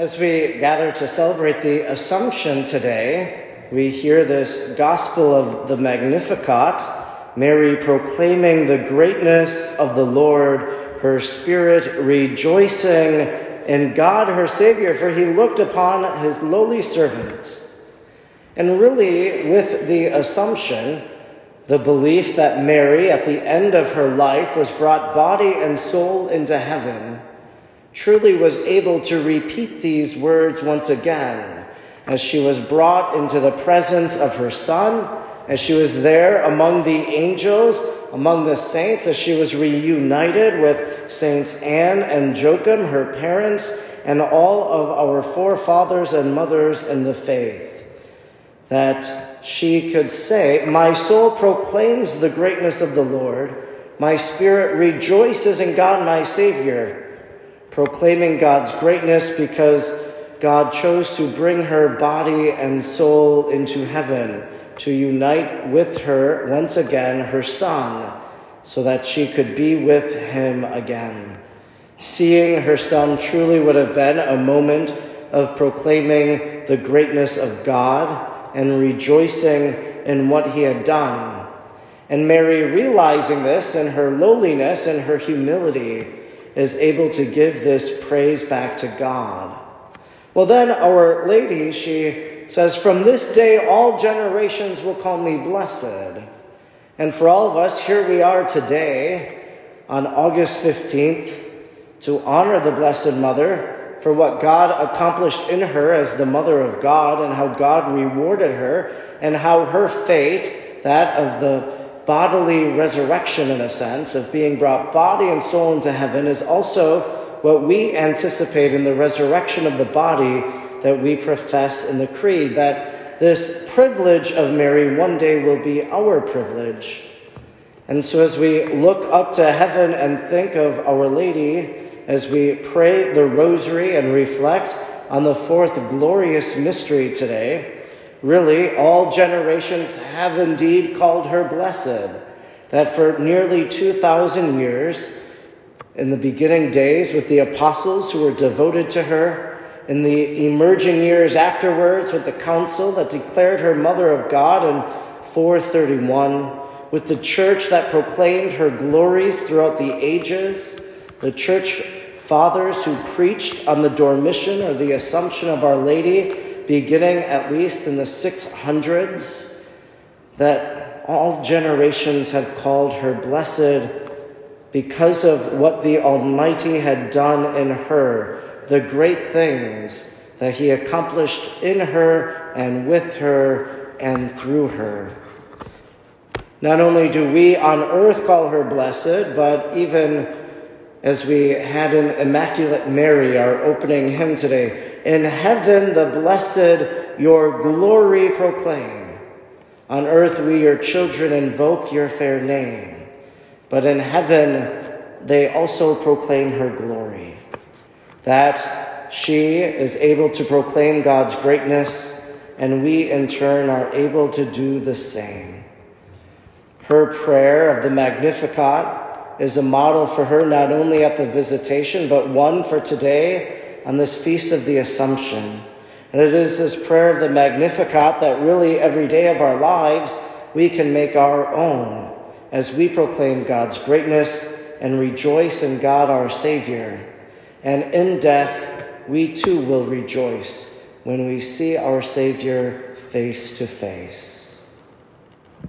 As we gather to celebrate the Assumption today, we hear this gospel of the Magnificat, Mary proclaiming the greatness of the Lord, her spirit rejoicing in God her Savior, for he looked upon his lowly servant. And really, with the Assumption, the belief that Mary, at the end of her life, was brought body and soul into heaven truly was able to repeat these words once again as she was brought into the presence of her Son, as she was there among the angels, among the saints, as she was reunited with Saints Anne and Joachim, her parents, and all of our forefathers and mothers in the faith. That she could say, My soul proclaims the greatness of the Lord, my spirit rejoices in God my Savior proclaiming God's greatness because God chose to bring her body and soul into heaven, to unite with her once again, her son, so that she could be with him again. Seeing her son truly would have been a moment of proclaiming the greatness of God and rejoicing in what he had done. And Mary, realizing this in her lowliness and her humility, is able to give this praise back to God. Well, then Our Lady, she says, From this day all generations will call me blessed. And for all of us, here we are today on August 15th to honor the Blessed Mother for what God accomplished in her as the Mother of God and how God rewarded her and how her fate, that of the bodily resurrection, in a sense, of being brought body and soul into heaven, is also what we anticipate in the resurrection of the body that we profess in the Creed. That this privilege of Mary one day will be our privilege. And so, as we look up to heaven and think of Our Lady, as we pray the rosary and reflect on the fourth glorious mystery today, Really, all generations have indeed called her blessed, that for nearly 2,000 years, in the beginning days with the apostles who were devoted to her, in the emerging years afterwards with the council that declared her Mother of God in 431, with the church that proclaimed her glories throughout the ages, the church fathers who preached on the Dormition or the Assumption of Our Lady beginning at least in the 600s, that all generations have called her blessed because of what the Almighty had done in her, the great things that He accomplished in her and with her and through her. Not only do we on earth call her blessed, but even as we had in Immaculate Mary, our opening hymn today, in heaven, the blessed your glory proclaim. On earth, we, your children, invoke your fair name. But in heaven, they also proclaim her glory. That she is able to proclaim God's greatness, and we in turn are able to do the same. Her prayer of the Magnificat is a model for her not only at the visitation, but one for today on this feast of the Assumption. And it is this prayer of the Magnificat that really every day of our lives we can make our own as we proclaim God's greatness and rejoice in God our Savior. And in death, we too will rejoice when we see our Savior face to face.